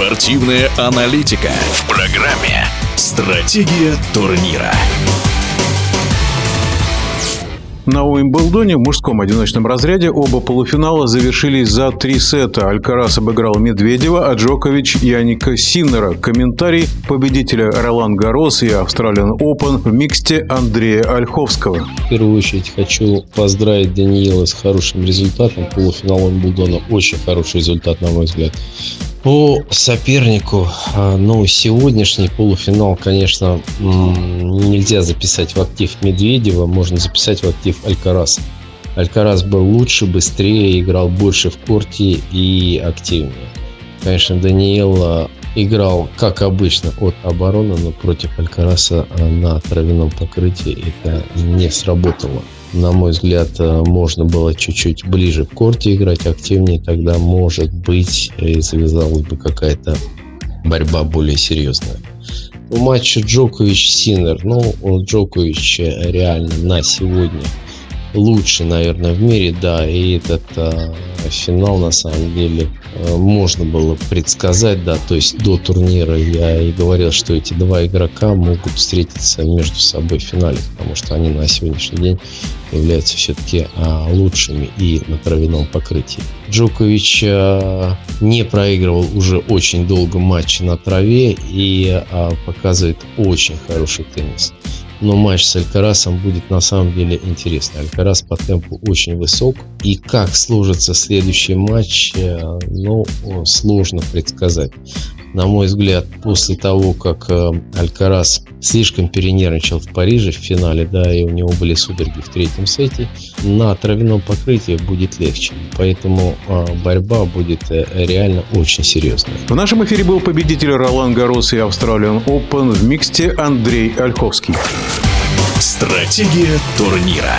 Спортивная аналитика в программе «Стратегия турнира». На Уимблдоне в мужском одиночном разряде оба полуфинала завершились за три сета. Алькарас обыграл Медведева, а Джокович – Яника Синнера. Комментарий победителя Ролан Гарос и Австралиан Опен в миксте Андрея Ольховского. В первую очередь хочу поздравить Даниила с хорошим результатом. Полуфинал Уимблдона – очень хороший результат, на мой взгляд. По сопернику, а, ну, сегодняшний полуфинал, конечно, нельзя записать в актив Медведева, можно записать в актив Алькараса. Алькарас был лучше, быстрее, играл больше в корте и активнее. Конечно, Даниэл играл, как обычно, от обороны, но против Алькараса на травяном покрытии это не сработало на мой взгляд, э, можно было чуть-чуть ближе к корте играть, активнее, тогда, может быть, и завязалась бы какая-то борьба более серьезная. В матче Джокович-Синер, ну, Джокович реально на сегодня лучший, наверное, в мире, да, и этот э, финал, на самом деле, э, можно было предсказать, да, то есть до турнира я и говорил, что эти два игрока могут встретиться между собой в финале, потому что они на сегодняшний день являются все-таки а, лучшими и на травяном покрытии. Джокович а, не проигрывал уже очень долго матчи на траве и а, показывает очень хороший теннис но матч с Алькарасом будет на самом деле интересный. Алькарас по темпу очень высок, и как сложится следующий матч, э, ну, сложно предсказать на мой взгляд, после того, как э, Алькарас слишком перенервничал в Париже в финале, да, и у него были судороги в третьем сете, на травяном покрытии будет легче. Поэтому э, борьба будет э, реально очень серьезная. В нашем эфире был победитель Ролан Гарос и Австралиан Open в миксте Андрей Ольховский. Стратегия турнира.